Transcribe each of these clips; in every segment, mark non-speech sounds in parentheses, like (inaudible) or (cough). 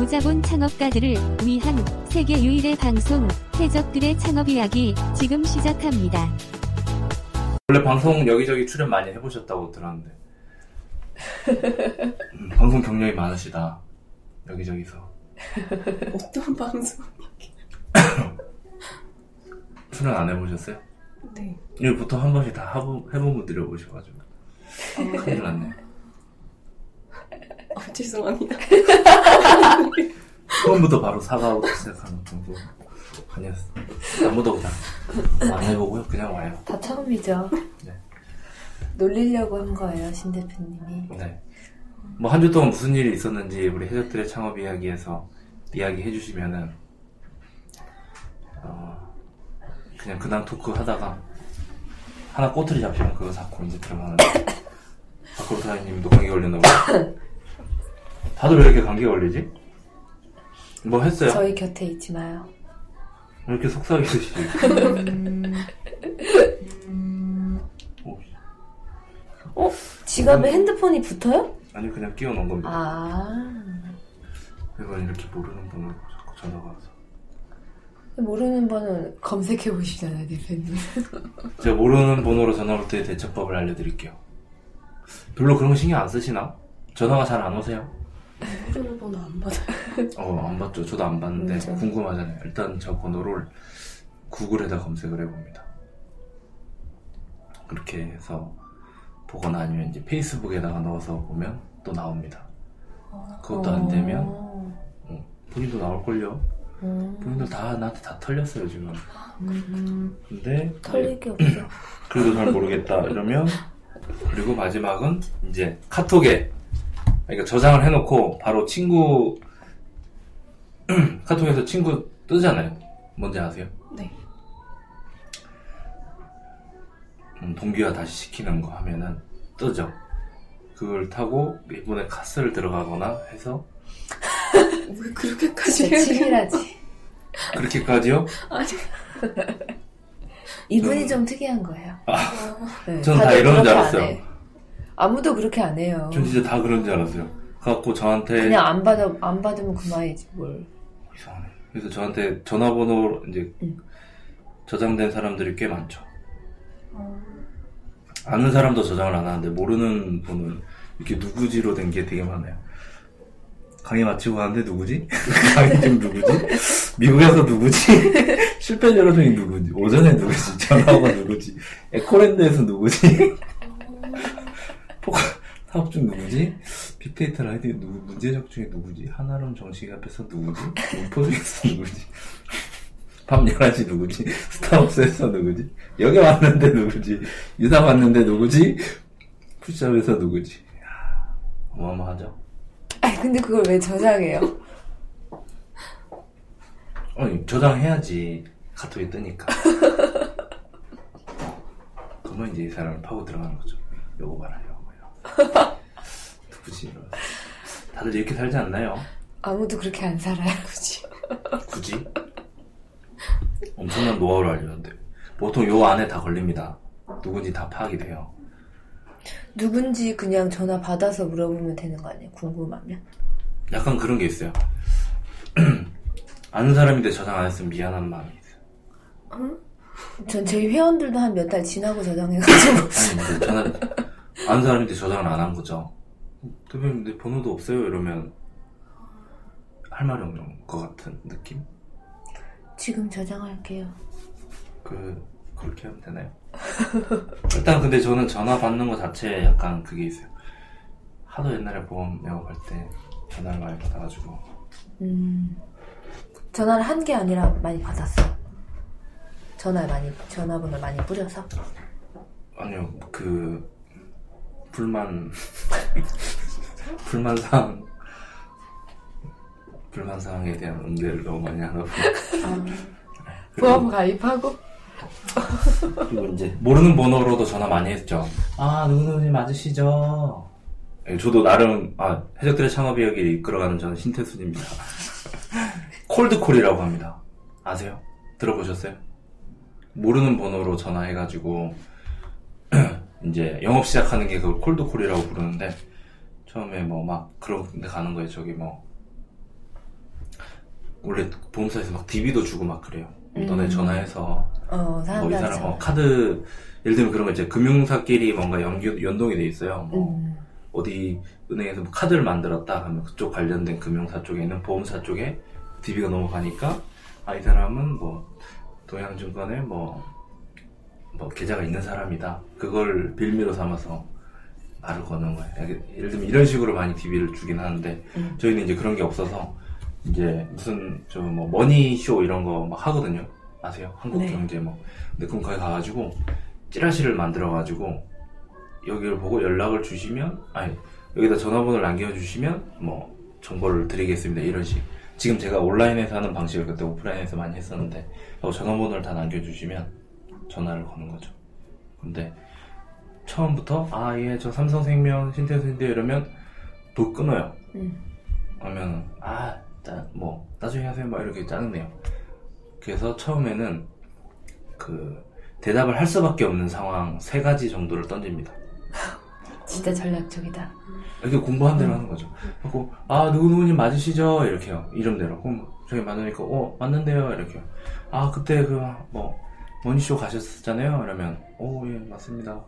무자본 창업가들을 위한 세계 유일의 방송 해적들의 창업 이야기 지금 시작합니다. 원래 방송 여기저기 출연 많이 해보셨다고 들었는데 음, 방송 경력이 많으시다 여기저기서 어떤 방송? (coughs) 출연 안 해보셨어요? 네. 이거 보통 한 번씩 다 해본 분들이 오셔가지고 큰일 났네 (laughs) 아, 죄송합니다. 처음부터 바로 사과하고 시작하는 방송 아니었어 아무도 그냥 안 해보고요 그냥 와요 다 처음이죠. 네. 놀리려고 한 거예요, 신 대표님이. 네. 뭐 한 주 동안 무슨 일이 있었는지 우리 해적들의 창업 이야기에서 이야기 해 주시면은 어, 그냥 근황 토크 하다가 하나 꼬투리 잡히면 그거 잡고 이제 들어가는데 박고르타님도 감기 걸렸나 보다 (coughs) 다들 왜 이렇게 감기 걸리지? 뭐 했어요? 저희 곁에 있지 마요. 왜 이렇게 속삭이듯이 오, (laughs) 어? 지갑에 핸드폰이 붙어요? 아니 그냥 끼워 넣은 겁니다 아. 이건 이렇게 모르는 번호로 자꾸 전화가 와서 모르는 번호 검색해 보시잖아요, 대표님. 제가 모르는 번호로 전화 올 때 대처법을 알려드릴게요. 별로 그런 거 신경 안 쓰시나? 전화가 잘 안 오세요? 휴대번호 안 받아요. 어, 안 받죠. 저도 안 받는데 음, 저- 궁금하잖아요. 일단 저 번호를 구글에다 검색을 해봅니다. 그렇게 해서 보거나 아니면 이제 페이스북에다가 넣어서 보면 또 나옵니다. 그것도 안 되면 어. 어, 본인도 나올걸요? 음. 본인도 다 나한테 다 털렸어요 지금. 음. 근데 털릴 게 없어. 그래도 잘 모르겠다 이러면 그리고 마지막은 이제 카톡에 그러니까 저장을 해놓고 바로 친구 (clears throat) 카톡에서 친구 뜨잖아요 뭔지 아세요? 네. 음, 동기화 다시 시키는 거 하면은 뜨죠 그걸 타고 이번에 카스를 들어가거나 해서 (laughs) 왜 그렇게까지 제 해야 돼? 치밀하지. 그렇게까지요? (laughs) 아니, 이분이 음. 좀 특이한 거예요. 네, 전다 다들 이러는 줄 알았어요. 해. 아무도 그렇게 안 해요. 전 진짜 다 그런 줄 알았어요 그래갖고 저한테 그냥 안 받아 안 받으면 그만이지 뭘. 이상하네. 그래서 저한테 전화번호 이제 응. 저장된 사람들이 꽤 많죠. 아는 사람도 저장을 안 하는데 모르는 분은 이렇게 누구지로 된 게 되게 많아요. 강의 마치고 가는데 누구지? (laughs) 강의 중 누구지? 미국에서 누구지? (laughs) 실패 여러 중이 누구지? 오전에 누구지? 전화가 누구지? 에코랜드에서 누구지? (laughs) 포카 사업 중 누구지? 빅데이터 라이드 누구 문제적 중에 누구지? 하나름 정식 앞에서 누구지? 문포 중에서 누구지? 밤 11시 누구지? 스타벅스에서 누구지? 여기 왔는데 누구지? 이사 왔는데 누구지? 푸시업에서 누구지? 어마어마하죠? 아니 근데 그걸 왜 저장해요? 아니 저장해야지 카톡에 뜨니까 (laughs) 그러면 이제 이 사람을 파고 들어가는 거죠 요거 봐라 요거 요 누구지. (laughs) 다들 이렇게 살지 않나요? 아무도 그렇게 안 살아요, 굳이. (laughs) 굳이? 엄청난 노하우를 알려는데 보통 요 안에 다 걸립니다 누군지 다 파악이 돼요 누군지 그냥 전화 받아서 물어보면 되는 거 아니에요? 궁금하면. 약간 그런 게 있어요 (clears throat) 아는 사람인데 저장 안 했으면 미안한 마음이 있어요 전 저희 회원들도 한 몇 달 지나고 저장해가지고. (laughs) 아니 저는 아는 사람인데 저장을 안 한 거죠. 대표님 내 번호도 없어요 이러면 할 말이 없는 것 같은 느낌? 지금 저장할게요. 그 그렇게 하면 되나요? (laughs) 일단 근데 저는 전화 받는 거 자체에 약간 그게 있어요. 하도 옛날에 보험 영업할 때 전화를 많이 받아가지고 음. 전화를 한 게 아니라 많이 받았어. 전화 많이, 전화번호 많이 뿌려서. 아니요 그 불만 (laughs) 불만 사항 불만 사항에 대한 응대를 너무 많이 하다 보니까 보험 가입하고. (laughs) 그리고 이제 모르는 번호로도 전화 많이 했죠. 아 누구누구님 맞으시죠? 예, 저도 나름 아 해적들의 창업 이야기를 이끌어가는 저는 신태순입니다. (laughs) 콜드콜이라고 합니다. 아세요? 들어보셨어요? 모르는 번호로 전화해가지고 (clears throat) 이제 영업 시작하는 게 그걸 콜드콜이라고 부르는데 처음에 뭐 막 그런 데 가는 거예요. 저기 뭐 원래 보험사에서 막 DB도 주고 막 그래요. 음. 너네 전화해서 어, 사람들한테. 사람 어, 카드 예를 들면 그런 거 이제 금융사끼리 뭔가 연결 연동이 돼 있어요. 뭐 음. 어디 은행에서 뭐 카드를 만들었다 하면 그쪽 관련된 금융사 쪽에 있는 보험사 쪽에 DB가 넘어가니까 아 이 사람은 뭐 동양증권에 뭐, 뭐 계좌가 있는 사람이다. 그걸 빌미로 삼아서 말을 거는 거예요. 예를- 예를 들면 이런 식으로 많이 DB를 주긴 하는데 음. 저희는 이제 그런 게 없어서 이제 무슨 저 뭐 머니쇼 이런 거 막 하거든요. 아세요? 한국 네. 경제 뭐. 근데 그럼 거기 가가지고 찌라시를 만들어가지고 여기를 보고 연락을 주시면 아니 여기다 전화번호를 남겨주시면 뭐 정보를 드리겠습니다 이런 식 지금 제가 온라인에서 하는 방식을 그때 오프라인에서 많이 했었는데 전화번호를 다 남겨주시면 전화를 거는 거죠 근데 처음부터 아 예 저 삼성생명 신태수인데 이러면 또 끊어요 음. 하면 아 뭐 나중에 하세요 막 이렇게 짜증내요 그래서 처음에는 그 대답을 할 수밖에 없는 상황 세 가지 정도를 던집니다 (laughs) 진짜 전략적이다. 이렇게 공부한 대로 하는 거죠. 그리고 아 누구누구님 맞으시죠? 이렇게요. 이름대로. 그럼 저희 맞으니까 어 맞는데요. 이렇게요. 아 그때 그 뭐 머니쇼 가셨었잖아요. 이러면 오 예 맞습니다.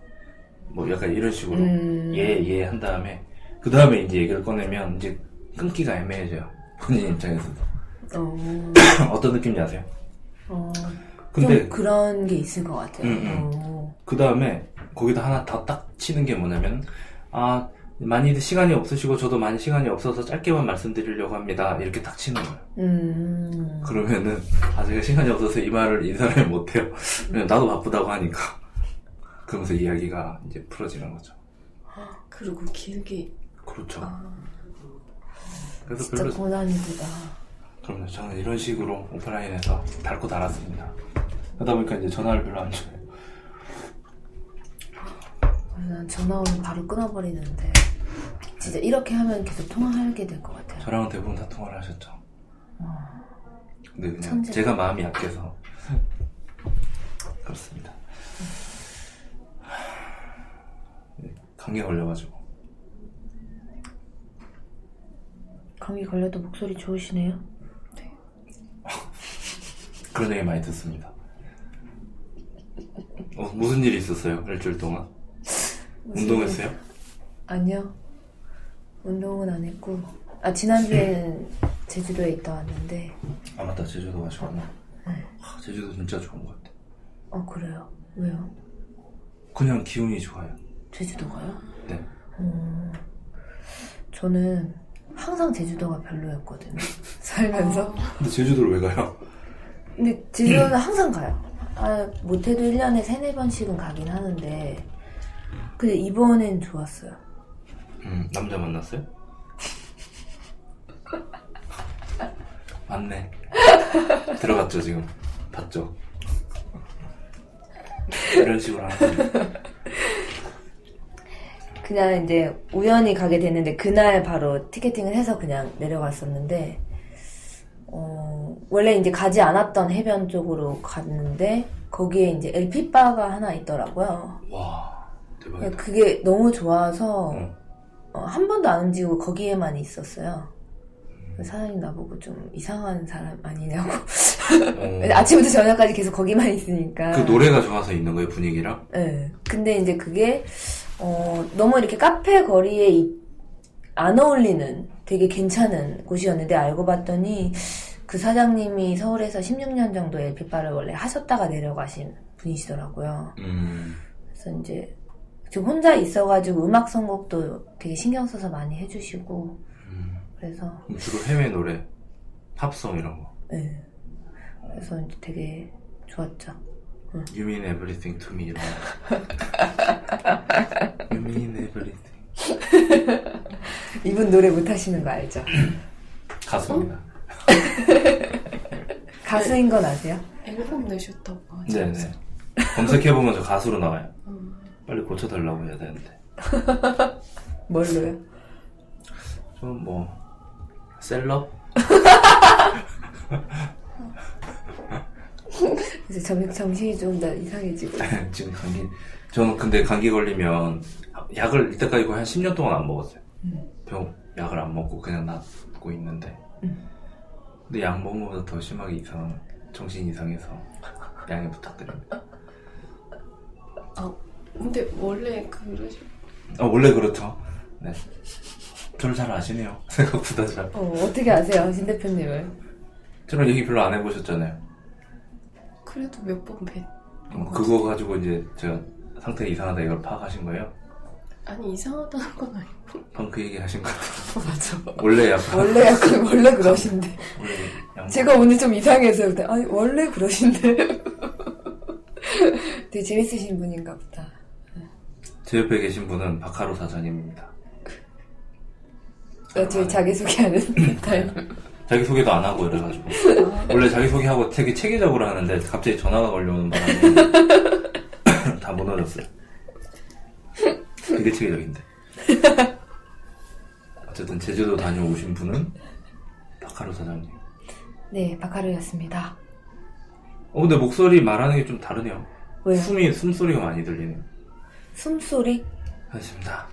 뭐 약간 이런 식으로 음. 예예 한 다음에 그 다음에 이제 얘기를 꺼내면 이제 끊기가 애매해져요. 본인 입장에서도 어, (coughs) 어떤 느낌인지 아세요? 어, 근데 좀 그런 게 있을 것 같아요. 음, 음. 어. 그 다음에 거기다 하나 더 딱 치는 게 뭐냐면 아 많이 시간이 없으시고 저도 많이 시간이 없어서 짧게만 말씀드리려고 합니다 이렇게 딱 치는 거예요 음. 그러면은 아 제가 시간이 없어서 이 말을 인사를 (laughs) 못 해요 왜냐면 나도 바쁘다고 하니까 그러면서 이야기가 이제 풀어지는 거죠 그리고 길게 그렇죠 아, 그래서 진짜 별로 고난이구나. 그럼요 저는 이런 식으로 오프라인에서 닳고 달았습니다 그러다 보니까 이제 전화를 별로 안 줘요 난 전화 오면 바로 끊어버리는데 진짜 이렇게 하면 계속 통화하게 될 것 같아요. 저랑은 대부분 다 통화를 하셨죠 근데 그냥 천재. 제가 마음이 약해서 그렇습니다. 감기 걸려가지고 감기 걸려도 목소리 좋으시네요. 그런 얘기 많이 듣습니다. 어, 무슨 일이 있었어요? 일주일 동안 운동했어요? 아니요. 운동은 안 했고. 아, 지난주에는 제주도에 있다 왔는데. 아 맞다 제주도 가셨구나. 아, 제주도 진짜 좋은 것 같아. 어, 그래요. 왜요? 그냥 기운이 좋아요. 제주도 가요? 네. 음, 저는 항상 제주도가 별로였거든요. (laughs) 살면서. 근데 제주도를 왜 가요? 근데 제주도는 항상 가요. 아, 못해도 1년에 3, 4번씩은 가긴 하는데. 근데 이번엔 좋았어요. 음, 남자 만났어요? 맞네. 들어갔죠 지금. 봤죠. 이런 식으로 하는 거. 그냥 이제 우연히 가게 됐는데 그날 바로 티켓팅을 해서 그냥 내려갔었는데 어, 원래 이제 가지 않았던 해변 쪽으로 갔는데 거기에 이제 LP바가 하나 있더라고요. 와 대박이다. 그게 너무 좋아서 응. 어, 한 번도 안 움직이고 거기에만 있었어요. 사장님 나보고 좀 이상한 사람 아니냐고. 어, (laughs) 아침부터 저녁까지 계속 거기만 있으니까. 그 노래가 좋아서 있는 거예요 분위기랑? 네. 근데 이제 그게 어, 너무 이렇게 카페 거리에 이- 안 어울리는 되게 괜찮은 곳이었는데 알고 봤더니 그 사장님이 서울에서 16년 정도 LP바를 원래 하셨다가 내려가신 분이시더라고요. 음, 그래서 이제 지금 혼자 있어가지고 음악 선곡도 되게 신경 써서 많이 해주시고 음. 그래서 주로 해외 노래, 팝송 이런 거. 네. 그래서 이제 되게 좋았죠. You mean everything to me. (laughs) You mean everything. (laughs) 이분 노래 못하시는 거 알죠? 가수입니다. (laughs) 가수인 건 아세요? 앨범 내셨다고 하지 네네. 않았어요? 검색해보면 저 가수로 나와요. 음, 빨리 고쳐달라고 해야 되는데. (laughs) 뭘로요? 좀 뭐, 셀럽? 이제 정, 정신이 좀 더 이상해지고 지금 감기. 저는 근데 감기 걸리면 약을 이때까지 거의 한 10년 동안 안 먹었어요. 병, 약을 안 먹고 그냥 낫고 있는데. 근데 약 먹은 것보다 더 심하게 이상, 정신 이상해서 (laughs) 양해 부탁드립니다. 아, 근데 원래 그러죠. 아, 원래 그렇죠. 네. 저를 잘 아시네요. (laughs) 생각보다 잘. 어, 어떻게 아세요, 신 대표님을? 저랑 얘기 별로 안 해보셨잖아요. 그래도 몇 번 뵀. 어, 그거 가지고 이제 제가 상태 이상하다 이걸 파악하신 거예요? 아니, 이상하다는 건 아니고. 방금 그 얘기 하신 것 같아요. 맞아. 원래 약간. 원래 약간, 원래 그러신데. 원래 양 제가 오늘 좀 이상해서, 그때, 아니, 원래 그러신데. 되게 재밌으신 분인가 보다. 제 옆에 계신 분은 박하로 사장님입니다. 어차피 자기소개하는 타임. (laughs) 자기소개도 안 하고 이래가지고. 원래 자기소개하고 되게 체계적으로 하는데 갑자기 전화가 걸려오는 바람에 (laughs) 다 무너졌어요. 되게 체계적인데. (laughs) 어쨌든 제주도 다녀오신 분은 박하로 사장님. 네, 바카르였습니다. 어, 근데 목소리 말하는 게 좀 다르네요. 왜요? 숨이, 숨소리가 많이 들리네요. 숨소리? 알겠습니다.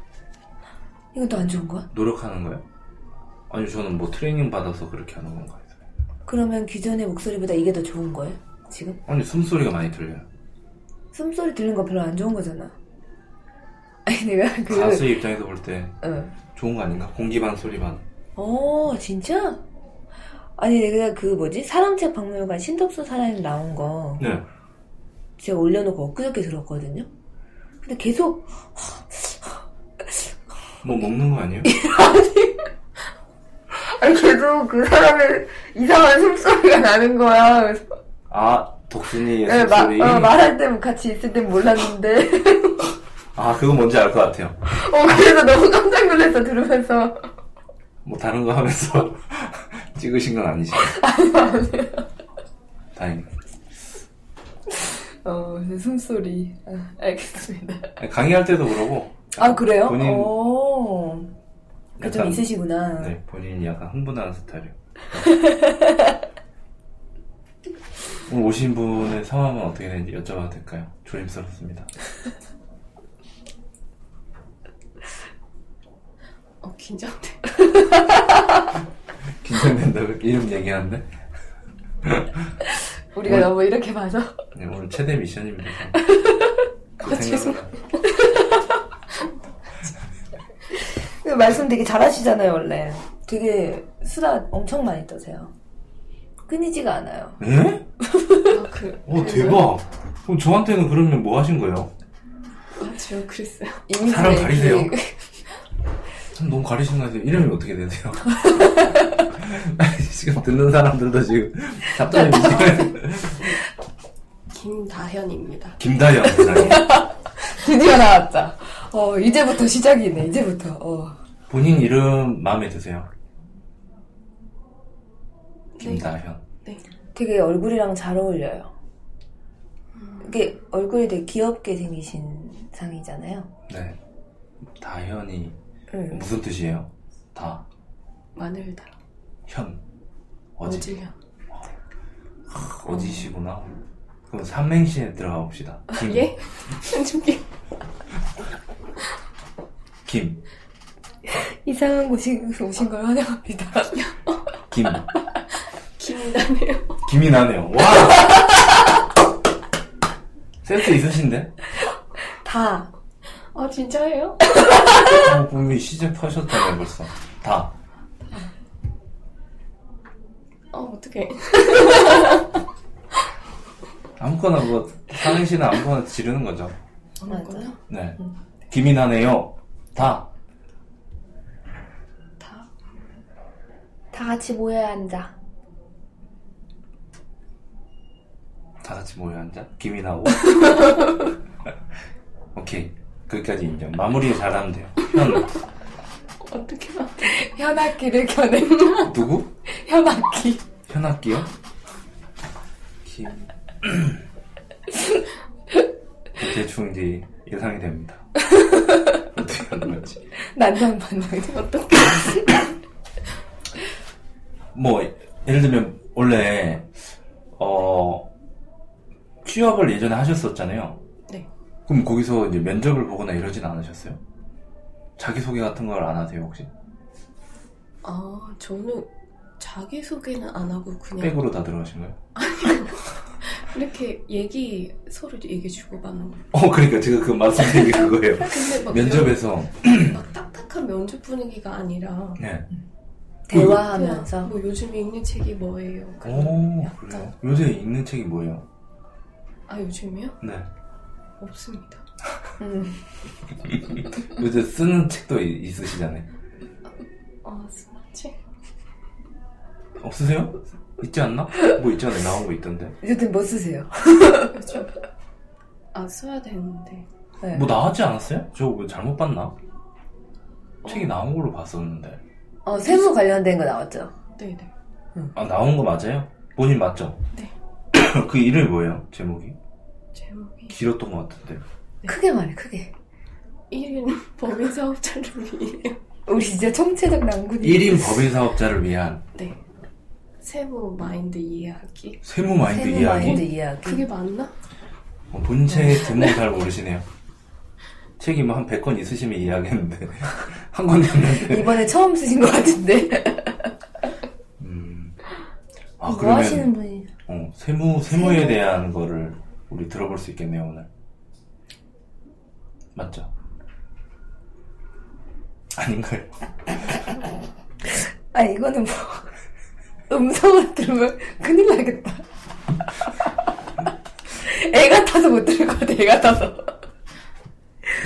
이것도 안 좋은 거야? 노력하는 거예요? 아니, 저는 뭐 트레이닝 받아서 그렇게 하는 건가 해서. 그러면 기존의 목소리보다 이게 더 좋은 거예요? 지금? 아니, 숨소리가 많이 들려요. 숨소리 들는 거 별로 안 좋은 거잖아. 내가 (laughs) 그, 가수 입장에서 볼때 어. 좋은 거 아닌가? 공기 반, 소리 반. 어, 진짜? 아니, 내가 그 뭐지? 사랑책 박물관 신덕수 사장님 나온 거. 네. 제가 올려놓고 엊그저께 들었거든요? 근데 계속, 뭐 먹는 거 아니에요? (laughs) 아니, 계속 그 사람의 이상한 숨소리가 나는 거야. 그래서, 아, 덕순이의 네, 마, 숨소리. 어, 말할 때 같이 있을 땐 몰랐는데. (laughs) 아, 그거 뭔지 알 것 같아요. (laughs) 어, 그래서 너무 깜짝 놀랐어, 들으면서. 뭐 다른 거 하면서 (laughs) 찍으신 건 아니시죠? (laughs) 다행이다. 어, 숨소리. 아, 알겠습니다. 강의할 때도 그러고. 아, 그래요? 본인, 어. 그좀 약간- 있으시구나. 네, 본인이 약간 흥분하는 스타일이에요. 오늘 오신 분의 성함은 어떻게 되는지 여쭤봐도 될까요? 조심스럽습니다. 어, 긴장돼. (laughs) 긴장된다 고 이름 얘기하는데? (laughs) 우리가 뭘- 너무 이렇게 봐서. 네, 오늘 최대 미션입니다. 그 (laughs) 아, 죄송- 그 말씀 되게 잘하시잖아요, 원래. 되게 수다 엄청 많이 떠세요. 끊이지가 않아요. 에? 아, 그. 오, 대박! 그럼 저한테는 그러면 뭐 하신 거예요? 아, 제가 그랬어요. 사람. 가리세요. 참 너무 가리신 것 같아요. 이름이 어떻게 되세요? (laughs) 지금 듣는 사람들도 지금 답답해. 김다현입니다. 김다현. (laughs) 드디어 나왔다. 어, 이제부터 시작이네, 이제부터. 어. 본인 이름 마음에 드세요? 김다현. 네. 되게 얼굴이랑 잘 어울려요. 이게 얼굴이 되게 귀엽게 생기신 상이잖아요. 네. 다현이 응. 무슨 뜻이에요? 다. 마늘 다. 현. 어지. 어질려. 어지시구나. 그럼 삼행시에 들어가 봅시다. 김. 예? (laughs) 편집기. 김. 이상한 곳이 오신 걸 환영합니다. 김. 김다네요. 김이 나네요. 와! (laughs) 센스 있으신데? 다. 아, 진짜예요? 어, 분명히 시작하셨잖아요, 벌써. 다. 아, 어떡해. (laughs) 아무거나 뭐, 삼행시는 아무거나 지르는 거죠. 아무거나? 네. 김이 나네요. 다. 다. 다 같이 모여야 앉아. 다 같이 모여 앉아. 김이 나고. 오케이. 거기까지 인정. 마무리 잘하면 돼요. 현. (laughs) 어떻게 봐. 현악기를 겨낸 (laughs) 누구? 현악기. 현악기요? 김. (laughs) 대충 이제 예상이 됩니다. 어떻게 하는 건지. 난장 반장. 어떻게. 뭐, 예를 들면, 원래, 어, 취업을 예전에 하셨었잖아요. 네. 그럼 거기서 이제 면접을 보거나 이러진 않으셨어요? 자기소개 같은 걸 안 하세요, 혹시? 아, 저는 자기소개는 안 하고 그냥 백으로 다 들어가신 거예요? (laughs) 이렇게 얘기 서로 얘기 주고받는 거. 어, 그러니까 제가 그 말씀드린 게 그거예요. 면접에서 면- (clears throat) 막 딱딱한 면접 분위기가 아니라 네. 대화하면서 그냥 뭐 요즘 읽는 책이 뭐예요? 오, 약간 그래요? 요새 읽는 책이 뭐예요? 아 요즘이요? 네. 없습니다. 음, 요새 쓰는 책도 이- 있으시잖아요. 아 쓰는 책? 없으세요? 있지 않나? 뭐 있잖아요. 나온 거 있던데. 요즘 뭐 쓰세요? 요즘 아 써야 되는데 네. 뭐 나왔지 않았어요? 저뭐 잘못 봤나? 책이 나온 걸로 봤었는데. 어, 세무 관련된 거 나왔죠? 네네 아, 나온 거 맞아요? 본인 맞죠? 네. (coughs) 그 이름이 뭐예요? 제목이? 제목이 길었던 것 같은데. 크게 말해 크게 1인 (laughs) 법인 사업자를 위해 우리 진짜 총체적 난군이 1인 법인 사업자를 위한 네 세무 마인드 이해하기 세무 마인드 세무 이야기? 마인드 이야기 그게 맞나? 어, 본 책의 제목을 잘 모르시네요. 책이 뭐한 100권 있으시면 이해하겠는데. (laughs) 한 권 됐는데. 이번에 처음 쓰신 것 같은데 음. 아, 뭐 그러면, 하시는 분이 어, 세무, 세무에 세무. 대한 거를 우리 들어볼 수 있겠네요, 오늘. 맞죠? 아닌가요? (laughs) 아 이거는 뭐 음성을 들으면 큰일 나겠다 (laughs) 애 같아서 못 들을 것 같아 애 같아서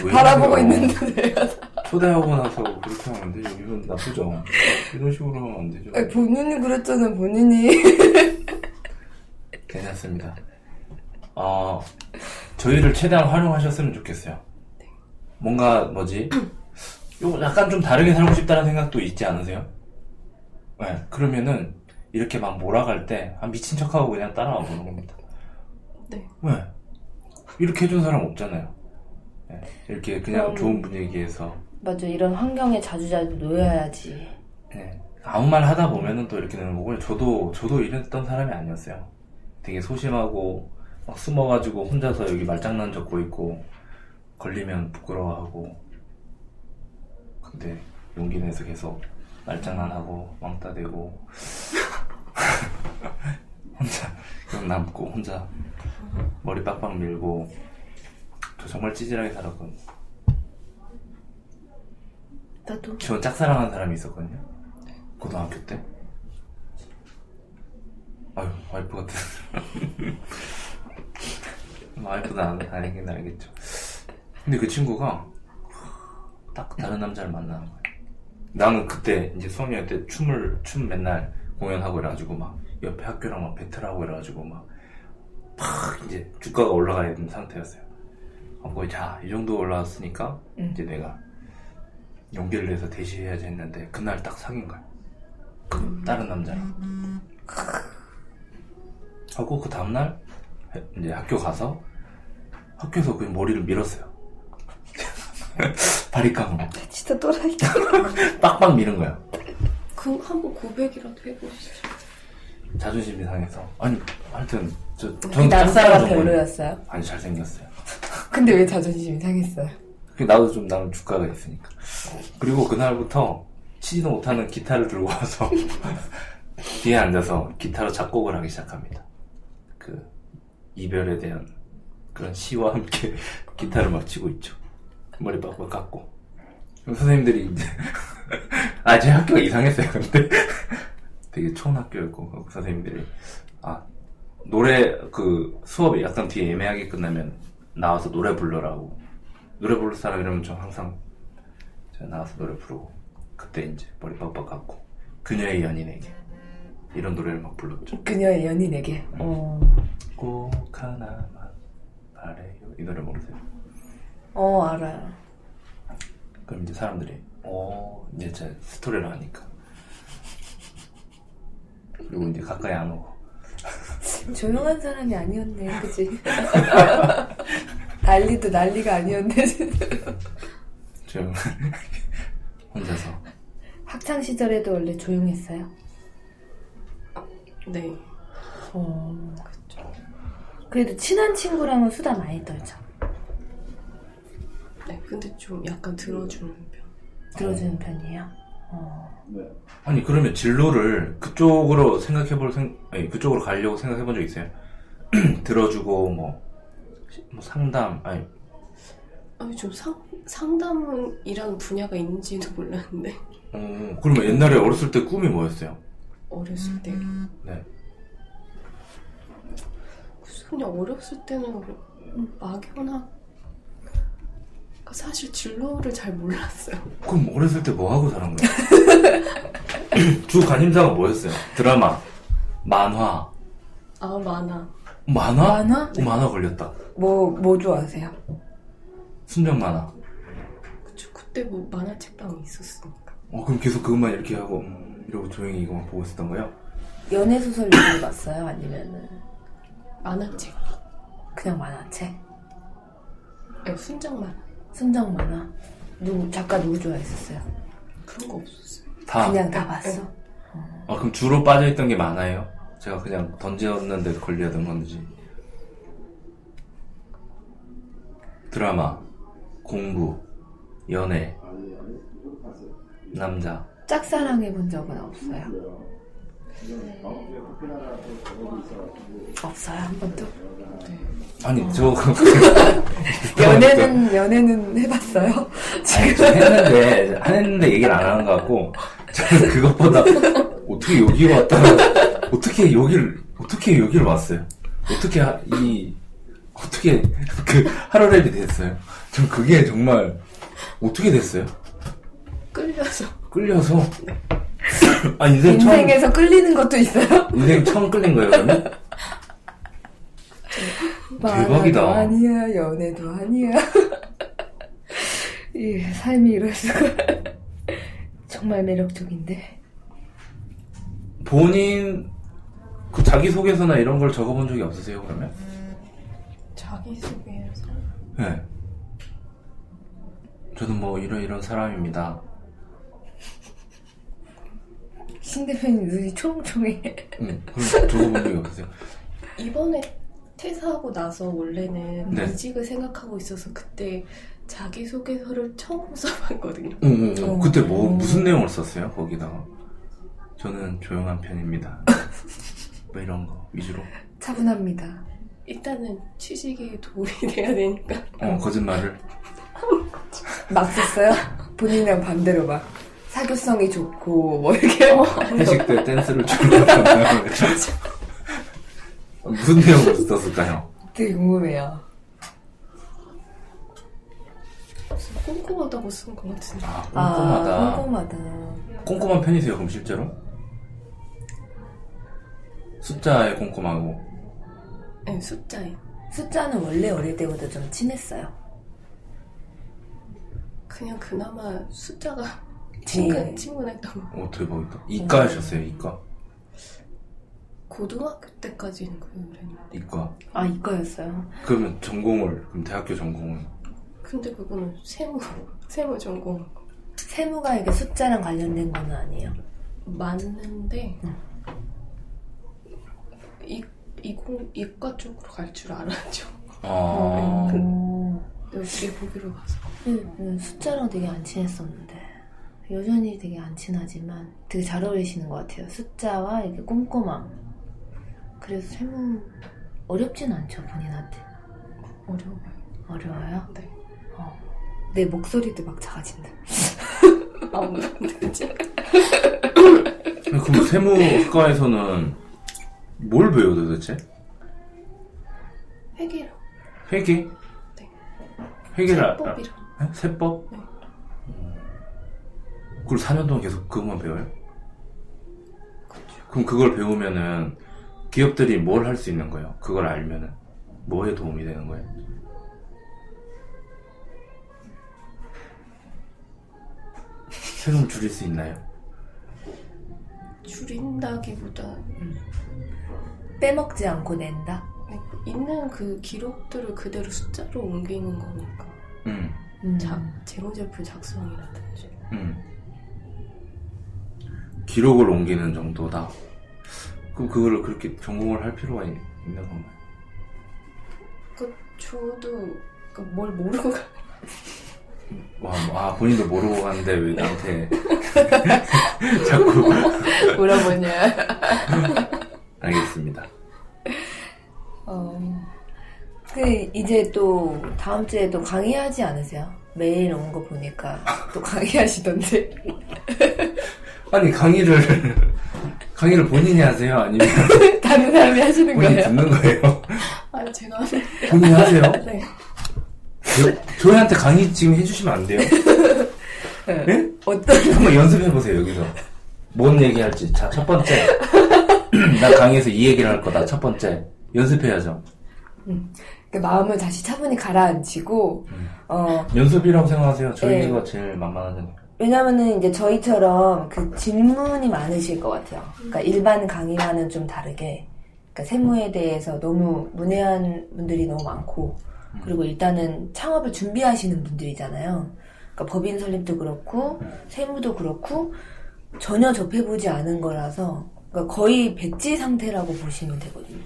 왜 바라보고? 있는데 애가 초대하고 나서 그렇게 하면 안 되죠. 이건 나쁘죠. 이런 식으로 하면 안 되죠. 아니, 본인이 그랬잖아 본인이 (laughs) 괜찮습니다. 어, 저희를 최대한 활용하셨으면 좋겠어요. 뭔가 뭐지? 요 약간 좀 다르게 살고 싶다는 생각도 있지 않으세요? 네, 그러면은 이렇게 막 몰아갈 때 아, 미친 척하고 그냥 따라와 보는 겁니다. 네 왜? 이렇게 해준 사람 없잖아요. 네, 이렇게 그냥 그럼- 좋은 분위기에서 맞아 이런 환경에 자주자주 놓여야지 네, 아무 말 하다 보면은 또 이렇게 되는 거고요. 저도 저도 이랬던 사람이 아니었어요. 되게 소심하고 막 숨어가지고 혼자서 여기 말장난 적고 있고 걸리면 부끄러워하고 근데 용기 내서 계속 말장난하고 왕따 대고 (laughs) 혼자 형 남고 혼자 머리 빡빡 밀고 저 정말 찌질하게 살았거든요. 나도 저 짝사랑하는 사람이 있었거든요. 고등학교 때. 아유, 와이프 같은 사람. (laughs) 와이프도 안, 아니긴 알겠죠. 근데 그 친구가 딱 다른 남자를 만나는 거예요. 나는 그때 이제 수학여행 때 춤을, 춤 맨날 공연하고 이래가지고 막 옆에 학교랑 막 배틀하고 이래가지고 막 팍 이제 주가가 올라가야 되는 상태였어요. 하고 자, 이 정도 올라왔으니까 응. 이제 내가 용기를 내서 대시해야지 했는데 그날 딱 사귄 거야. 그 다른 남자랑. 하고 그 다음날 해- 이제 학교 가서 학교에서 그 머리를 밀었어요. (laughs) 바리깡으로 진짜 또라이다 (laughs) 빡빡 미는 거야. 그 한번 고백이라도 해보시죠 자존심이 상해서. 아니 하여튼 저이 저는 짝사랑 남자가 별로였어요? 아니 잘생겼어요. (laughs) 근데 왜 자존심이 상했어요? 그 나도 좀 나는 주가가 있으니까. 그리고 그날부터 치지도 못하는 기타를 들고 와서 뒤에 앉아서 기타로 작곡을 하기 시작합니다. 그 이별에 대한 그런 시와 함께 (laughs) 기타를 막 치고 있죠. 머리 빡빡 깎고. 선생님들이 이제 (laughs) 아 제 학교가 이상했어요. 근데 (laughs) 되게 좋은 학교였고 그 선생님들이 아 노래 그 수업이 약간 뒤에 애매하게 끝나면 나와서 노래 불러라고 노래 부를 사람 이러면 저 항상 제가 나와서 노래 부르고 그때 이제 머리 빡빡 깎고 그녀의 연인에게 이런 노래를 막 불렀죠. 그녀의 연인에게. 어, 꼭 하나만 바래요. 이 노래 모르세요? 어 알아요. 그럼 이제 사람들이 어 이제 제 스토리를 하니까. 그리고 이제 가까이 안 오고. (laughs) 조용한 사람이 아니었네 그치? (laughs) 난리도 난리가 아니었네. (laughs) 저 혼자서. 학창 시절에도 원래 조용했어요? 네. 어 그래도 친한 친구랑은 수다 많이 떨죠. 네, 근데 좀 약간 들어주는 편. 들어주는 편이에요? 어, 아니 그러면 진로를 그쪽으로 생각해볼 생 아니 그쪽으로 가려고 생각해본 적 있어요? (clears throat) 들어주고 뭐, 시- 뭐 상담 아니. 아니 좀 상, 상담이라는 분야가 있는지도 몰랐는데. 어, 그러면 옛날에 어렸을 때 꿈이 뭐였어요? 어렸을 때 네. 글쎄, 그냥 어렸을 때는 막연하 그러니까 사실 진로를 잘 몰랐어요 그럼 어렸을 때 뭐 하고 자란 거예요? (laughs) 주 관심사가 뭐였어요? 드라마, 만화, 아 만화 만화? 만화? 어, 만화 걸렸다. 뭐, 뭐 좋아하세요? 순정 만화. 그쵸 그때 뭐 만화 책방이 있었으니까 어, 그럼 계속 그것만 이렇게 하고 음, 이러고 조용히 이거만 보고 있었던 거예요? 연애 소설 읽어봤어요? 아니면은 만화책 그냥 만화책? 아니 순정 만화 순정 만화? 누구, 작가 누구 좋아했었어요? 그런 거 없었어요 다. 그냥 다 봤어? 아, 그럼 주로 빠져있던 게 만화예요? 제가 그냥 던졌는데 걸려던 건지. 드라마, 공부, 연애, 남자. 짝사랑 해 본 적은 없어요? 없어요, 한 번도? 아니, 저, (laughs) 연애는, 연애는 해봤어요? 아니, 저 했는데, 했는데 얘기를 안 하는 것 같고, 저는 그것보다, 어떻게 여기로 왔다, 어떻게 여기를, 어떻게 여기를 왔어요? 어떻게, 하- 이, 어떻게, 그, 하루랩이 됐어요? 전 그게 정말, 어떻게 됐어요? 끌려서 끌려서? (laughs) 아, 인생 처음, 인생에서 끌리는 것도 있어요? 인생 처음 끌린 거예요, 그러면? (laughs) 대박이다. 아니야, 연애도 아니야. (laughs) 이 삶이 이럴 수가. 정말 매력적인데. 본인, 그 자기 소개서나 이런 걸 적어본 적이 없으세요, 그러면? 자기 소개해서 네. 저는 뭐 이런 이런 사람입니다. 신 대표님 눈이 초롱초롱해. 응, 그럼 적어본 적이 없으세요? 이번에 퇴사하고 나서 원래는 네. 이직을 생각하고 있어서 그때 자기소개서를 처음 (laughs) 써봤거든요. 응, 응, 응. 어. 그때 뭐 무슨 내용을 썼어요? 거기다가 저는 조용한 편입니다. 뭐 이런 거 위주로. 차분합니다. 일단은 취직에 도움이 (laughs) 돼야 되니까 어 거짓말을. 막 썼어요? 본인이랑 반대로 막. 사교성이 좋고, 뭐 이렇게. (laughs) 회식 때 댄스를 추는 (laughs) 무슨 내용을 썼을까요? 되게 궁금해요. 꼼꼼하다고 쓴 것 같은데 아 꼼꼼하다. 아, 꼼꼼하다. 꼼꼼한 편이세요 그럼 실제로? 숫자에 꼼꼼하고. 네, 숫자에 숫자는 원래 어릴 때보다 좀 친했어요. 그냥 그나마 숫자가 친근, 친근했던 거 오 대박이다. 이과 하셨어요 이과. 고등학교 때까지는 그랬는데 이과. 아, 이거였어요. 그러면 전공을 그럼 대학교 전공을 근데 그거는 세무 (laughs) 세무 전공 세무가 이게 숫자랑 관련된 건 아니에요. 맞는데 이 이공 이과 쪽으로 갈 줄 알았죠. 아 어... 근데 어떻게 보기로 가서 음, 음, 숫자랑 되게 안 친했었는데 여전히 되게 안 친하지만 되게 잘 어울리시는 것 같아요. 숫자와 이렇게 꼼꼼함. 그래서 세무 어렵진 않죠 본인한테. 어려워요. 어려워요? 네. 어. 내 목소리도 막 작아진다. (laughs) 아, 뭐지? 그럼 세무학과에서는 뭘 배워 도대체? 회계랑 회계? 네. 회계를 알- 세법이랑 아, 세법? 네. 그걸 4년 동안 계속 그것만 배워요? 그럼 그걸 배우면은 기업들이 뭘 할 수 있는 거예요? 그걸 알면은 뭐에 도움이 되는 거예요? 세금 줄일 수 있나요? 줄인다기보다 빼먹지 않고 낸다. 네, 있는 그 기록들을 그대로 숫자로 옮기는 거니까 응, 음. 작, 재무제표 작성이라든지 응. 기록을 옮기는 정도다. 그럼 그거를 그렇게 전공을 할 필요가 있, 는 건가요? 그 저도 그뭘 모르고 가- 와, 뭐, 아, 본인도 모르고 갔는데 왜 나한테 (laughs) 자꾸 (laughs) 물어보냐. 알겠습니다. 어, 그 이제 또 다음 주에 또 강의하지 않으세요? 매일 온 거 보니까 또 강의하시던데. (laughs) 아니 강의를 (laughs) 강의를 본인이 하세요? 아니면 (laughs) 다른 사람이 하시는 본인 거예요? 듣는 거예요? 아 제가 (laughs) 본인이 하세요? 네. 저, 저희한테 강의 지금 해주시면 안 돼요? 예? 어떤 한번 연습해 보세요 여기서 뭔 얘기할지. 자 첫 번째 (clears throat) 나 강의에서 이 얘기를 할 거다. 첫 번째 연습해야죠. 그 마음을 다시 차분히 가라앉히고 어 연습이라고 생각하세요. 저희가 네. 제일 만만하잖아요. 왜냐면은 이제 저희처럼 그 질문이 많으실 것 같아요. 그러니까 일반 강의와는 좀 다르게 그러니까 세무에 대해서 너무 문외한 분들이 너무 많고 그리고 일단은 창업을 준비하시는 분들이잖아요. 그러니까 법인 설립도 그렇고 세무도 그렇고 전혀 접해보지 않은 거라서 그러니까 거의 백지 상태라고 보시면 되거든요.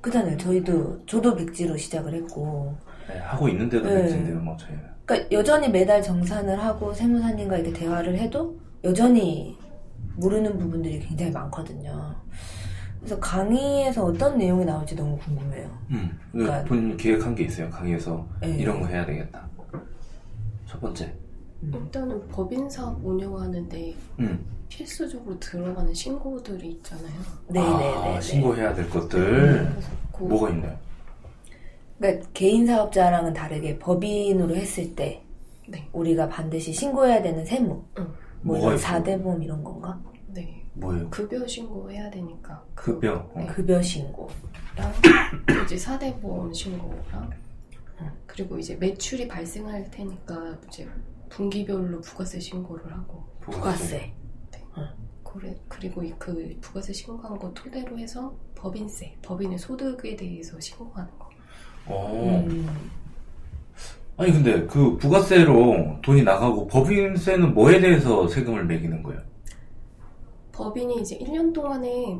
그잖아요. 저희도 저도 백지로 시작을 했고 네, 하고 있는데도 네. 백지인데요, 뭐 저희는. 그러니까 여전히 매달 정산을 하고 세무사님과 이렇게 대화를 해도 여전히 모르는 부분들이 굉장히 많거든요. 그래서 강의에서 어떤 내용이 나올지 너무 궁금해요. 음, 그러니까- 본인 계획한 게 있어요. 강의에서 네. 이런 거 해야 되겠다. 첫 번째. 일단은 법인 사업 운영하는데 음. 필수적으로 들어가는 신고들이 있잖아요. 네네네. 아, 신고해야 될 것들 그 뭐가 있나요? 그러니까 개인 사업자랑은 다르게 법인으로 했을 때 네. 우리가 반드시 신고해야 되는 세무, 응. 뭐 뭐가 이런 있어요? 4대보험 이런 건가? 네. 뭐예요? 급여 신고해야 되니까 급여. 어. 네. 급여 신고. 랑 이제 사대보험 신고랑 그리고 이제 매출이 발생할 테니까 이제 분기별로 부가세 신고를 하고 부가세. 그래, 그리고 이 그 부가세 신고한 거 토대로 해서 법인세, 법인의 소득에 대해서 신고하는 거. 어. 음. 아니 근데 그 부가세로 돈이 나가고 법인세는 뭐에 대해서 세금을 매기는 거예요? 법인이 이제 1년 동안에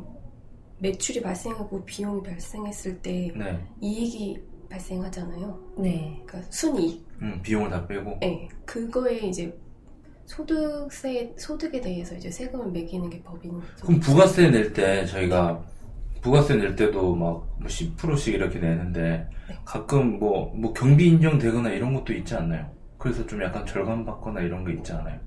매출이 발생하고 비용이 발생했을 때 네. 이익이 발생하잖아요. 네. 그러니까 순이익. 음, 비용을 다 빼고. 네. 그거에 이제 소득세, 소득에 대해서 이제 세금을 매기는 게 법인이죠. 그럼 부가세 낼 때 저희가 부가세 낼 때도 막 10%씩 이렇게 내는데 네. 가끔 뭐, 뭐 경비 인정되거나 이런 것도 있지 않나요? 그래서 좀 약간 절감받거나 이런 게 있지 않아요?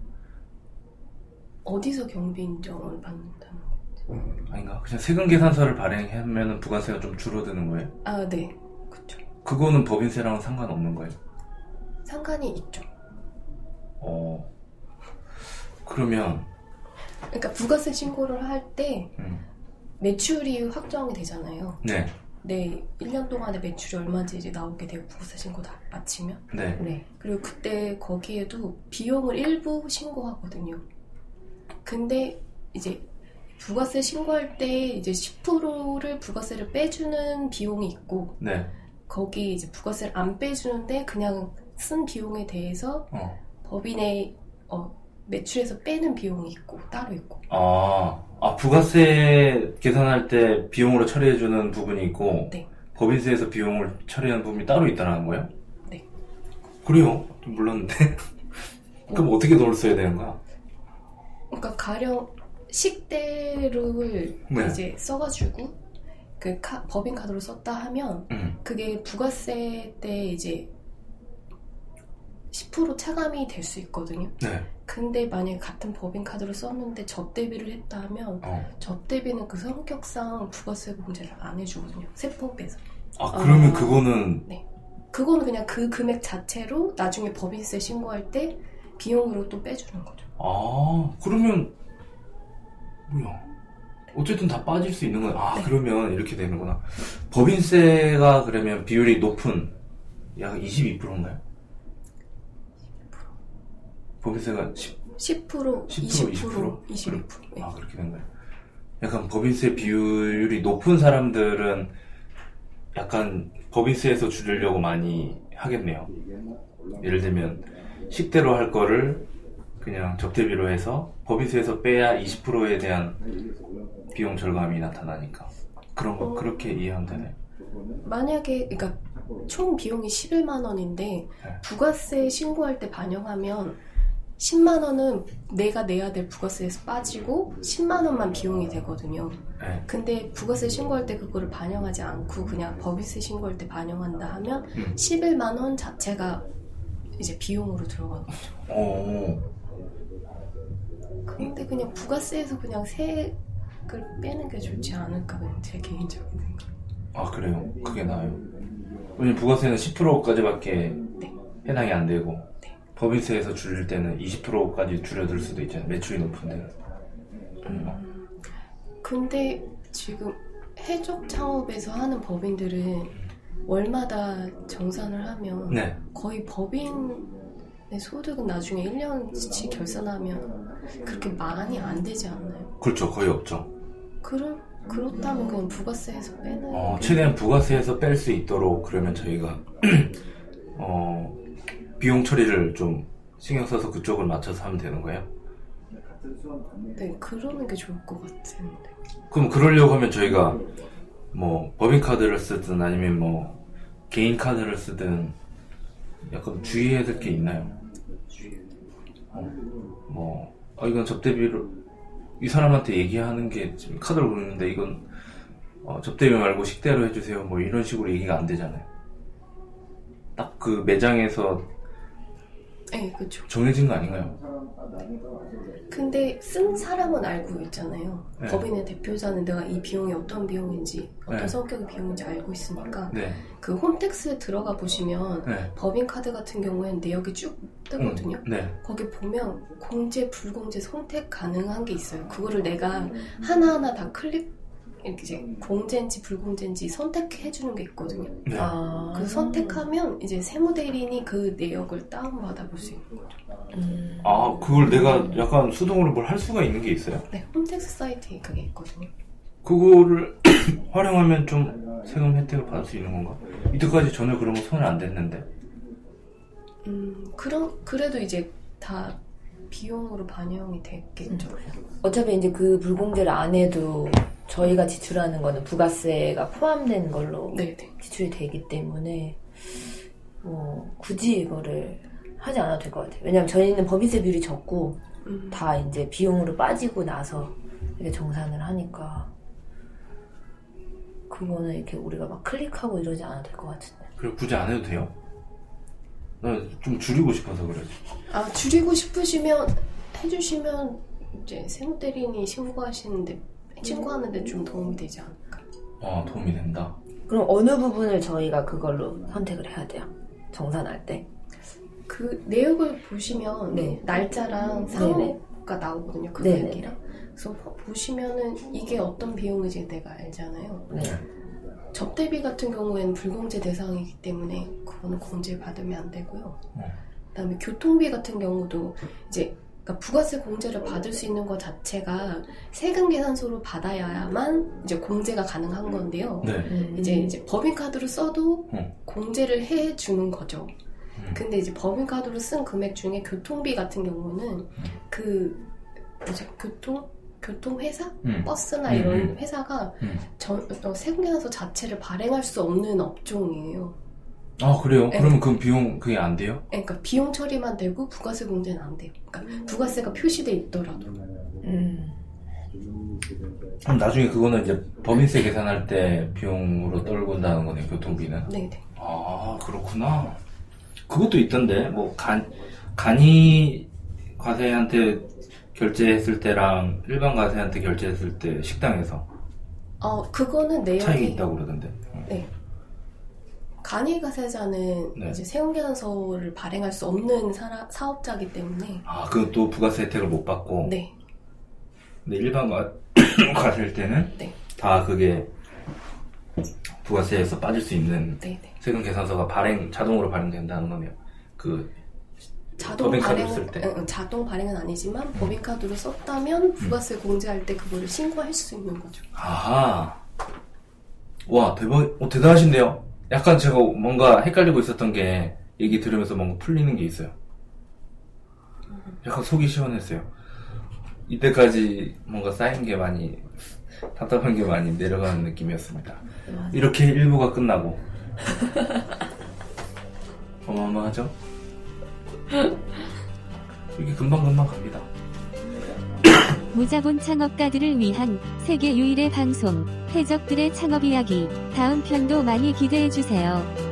어디서 경비 인정을 받는다는 거? 아닌가? 그냥 세금 계산서를 발행하면 부가세가 좀 줄어드는 거예요? 아, 네. 그쵸. 그거는 법인세랑은 상관없는 거예요? 상관이 있죠. 어. 그러면, 그러니까 부가세 신고를 할때 음, 매출이 확정이 되잖아요. 네, 네, 1년 동안의 매출이 얼마인지 이제 나오게 되고 부가세 신고 다 마치면 네. 네. 그리고 그때 거기에도 비용을 일부 신고하거든요. 근데 이제 부가세 신고할 때 이제 10%를 부가세를 빼주는 비용이 있고 네. 거기 이제 부가세를 안 빼주는데 그냥 쓴 비용에 대해서 어. 법인의 어, 매출에서 빼는 비용이 있고 따로 있고 아, 아, 부가세 계산할 때 비용으로 처리해주는 부분이 있고, 네. 법인세에서 비용을 처리하는 부분이 따로 있다는 거예요? 네. 그래요? 좀 몰랐는데. (laughs) 그럼 어떻게 돈을 써야 되는 거야? 그러니까 가령 식대를 네. 이제 써가지고 그 카- 법인 카드로 썼다 하면 음, 그게 부가세 때 이제 10% 차감이 될 수 있거든요. 네. 근데 만약에 같은 법인 카드로 썼는데 접대비를 했다 하면 어. 접대비는 그 성격상 부가세 공제를 안 해주거든요. 세법에서. 아, 그러면 아. 그거는, 그거는 그냥 그 금액 자체로 나중에 법인세 신고할 때 비용으로 또 빼주는 거죠. 아, 그러면, 뭐야. 어쨌든 다 빠질 수 있는 거야. 아, 네. 그러면 이렇게 되는구나. 법인세가 그러면 비율이 높은, 약 22%인가요? 법인세가 10, 10%, 10%, 20%, 22%. 네. 아, 그렇게 된 거예요. 약간 법인세 비율이 높은 사람들은 약간 법인세에서 줄이려고 많이 하겠네요. 예를 들면 식대로 할 거를 그냥 접대비로 해서 법인세에서 빼야 20%에 대한 비용 절감이 나타나니까 그런 거 어. 그렇게 이해하면 되네. 만약에 그러니까 총 비용이 11만 원인데 부가세 신고할 때 반영하면 10만 원은 내가 내야 될 부가세에서 빠지고 10만 원만 비용이 되거든요. 네. 근데 부가세 신고할 때 그거를 반영하지 않고 그냥 법인세 신고할 때 반영한다 하면 음. 11만 원 자체가 이제 비용으로 들어가는 거죠. 오. 근데 그냥 부가세에서 그냥 세액을 빼는 게 좋지 않을까 그냥 제 개인적인 생각. 아 그래요? 그게 나아요. 왜냐면 부가세는 10%까지밖에 네. 해당이 안 되고 네. 법인세에서 줄일 때는 20%까지 줄여들 수도 있잖아요. 매출이 높은 데는. 음. 근데 지금 해적 창업에서 하는 법인들은 월마다 정산을 하면 네. 거의 법인의 소득은 나중에 1년치 결산하면 그렇게 많이 안 되지 않나요? 그렇죠. 거의 없죠. 그럼 그렇다면 그냥 부가세에서 빼는 어, 게 최대한 부가세에서 뺄 수 있도록 그러면 저희가 (clears throat) 어, 비용 처리를 좀 신경 써서 그쪽을 맞춰서 하면 되는 거예요. 네 그러는 게 좋을 것 같은데 그럼 그러려고 하면 저희가 뭐 법인 카드를 쓰든 아니면 뭐 개인 카드를 쓰든 약간 주의해야 될 게 있나요? 어, 뭐 아, 이건 접대비로 이 사람한테 얘기하는 게 지금 카드를 보는데 이건 어, 접대비 말고 식대로 해주세요 뭐 이런 식으로 얘기가 안 되잖아요. 딱 그 매장에서 네 그죠 정해진 거 아닌가요? 근데 쓴 사람은 알고 있잖아요 네. 법인의 대표자는 내가 이 비용이 어떤 비용인지 어떤 네. 성격의 비용인지 알고 있으니까 네, 그 홈택스에 들어가 보시면 네, 법인 카드 같은 경우에는 내역이 쭉 뜨거든요. 음, 네, 거기 보면 공제, 불공제 선택 가능한 게 있어요. 그거를 내가 하나하나 다 클릭 이렇게 이제 공제인지 불공제인지 선택해 주는 게 있거든요. 네. 아. 그 선택하면 이제 세무 대리인이 그 내역을 다운받아 볼 수 있는 거죠. 음. 아 그걸 내가 약간 수동으로 뭘 할 수가 있는 게 있어요? 네, 홈택스 사이트에 그게 있거든요. 그거를 (coughs) 활용하면 좀 세금 혜택을 받을 수 있는 건가? 이때까지 전혀 그런 거 손을 안 댔는데. 음, 그럼 그래도 이제 다 비용으로 반영이 됐겠죠. 어차피 이제 그 불공제를 안 해도 저희가 지출하는 거는 부가세가 포함된 걸로 네, 네. 지출이 되기 때문에 뭐 굳이 이거를 하지 않아도 될 것 같아요. 왜냐면 저희는 법인세 비율이 적고 음, 다 이제 비용으로 빠지고 나서 이렇게 정산을 하니까 그거는 이렇게 우리가 막 클릭하고 이러지 않아도 될 것 같은데. 그래 굳이 안 해도 돼요? 나좀 줄이고 싶어서 그래. 아 줄이고 싶으시면 해주시면 이제 세무 대리인이 신고하시는데 신고하는데 좀 도움이 되지 않을까. 아 도움이 된다. 그럼 어느 부분을 저희가 그걸로 선택을 해야 돼요? 정산할 때? 그 내역을 보시면 네. 날짜랑 상호가 나오거든요. 그 네네. 내역이랑. 그래서 보시면은 이게 어떤 비용인지 내가 알잖아요. 네. 접대비 같은 경우에는 불공제 대상이기 때문에 그거는 공제 받으면 안 되고요. 네. 그다음에 교통비 같은 경우도 이제 그러니까 부가세 공제를 받을 수 있는 것 자체가 세금 계산서로 받아야만 이제 공제가 가능한 건데요. 네. 음. 이제 이제 법인카드로 써도 음. 공제를 해 주는 거죠. 음. 근데 이제 법인카드로 쓴 금액 중에 교통비 같은 경우는 그 뭐지 교통 교통회사 음. 버스나 음, 이런 음. 회사가 음. 전, 어, 세금계산서 자체를 발행할 수 없는 업종이에요. 아 그래요? 네. 그러면 그 비용 그게 안 돼요? 그러니까 비용 처리만 되고 부가세 공제는 안 돼요. 그러니까 부가세가 표시돼 있더라도. 음. 그럼 나중에 그거는 이제 법인세 계산할 때 비용으로 떨군다는 거네 교통비는. 네네. 아 그렇구나. 그것도 있던데 뭐 간 간이 과세한테 결제했을 때랑 일반 과세한테 결제했을 때 식당에서 어 그거는 내역이 차이가 있다고 그러던데. 어. 간이 가세자는 네. 이제 세금계산서를 발행할 수 없는 사라, 사업자이기 때문에 아 그것도 부가세 혜택을 못 받고. 네 근데 일반 과 과세일 (coughs) 때는 네. 다 그게 부가세에서 빠질 수 있는 네네. 세금 계산서가 발행 자동으로 발행된다는 거네요. 그 자동 발행은. 응, 응, 자동 발행은 아니지만 법인카드로 썼다면 부가세 공제할 때 그거를 신고할 수 있는 거죠. 아하. 와, 대박, 어, 대단하신데요? 약간 제가 뭔가 헷갈리고 있었던 게, 얘기 들으면서 뭔가 풀리는 게 있어요. 약간 속이 시원했어요. 이때까지 뭔가 쌓인 게 많이, 답답한 게 많이 내려가는 느낌이었습니다. 이렇게 1부가 끝나고. (laughs) 어마어마하죠? 이게 금방금방 갑니다. 무자본 창업가들을 위한 세계 유일의 방송, 해적들의 창업 이야기. 다음 편도 많이 기대해주세요.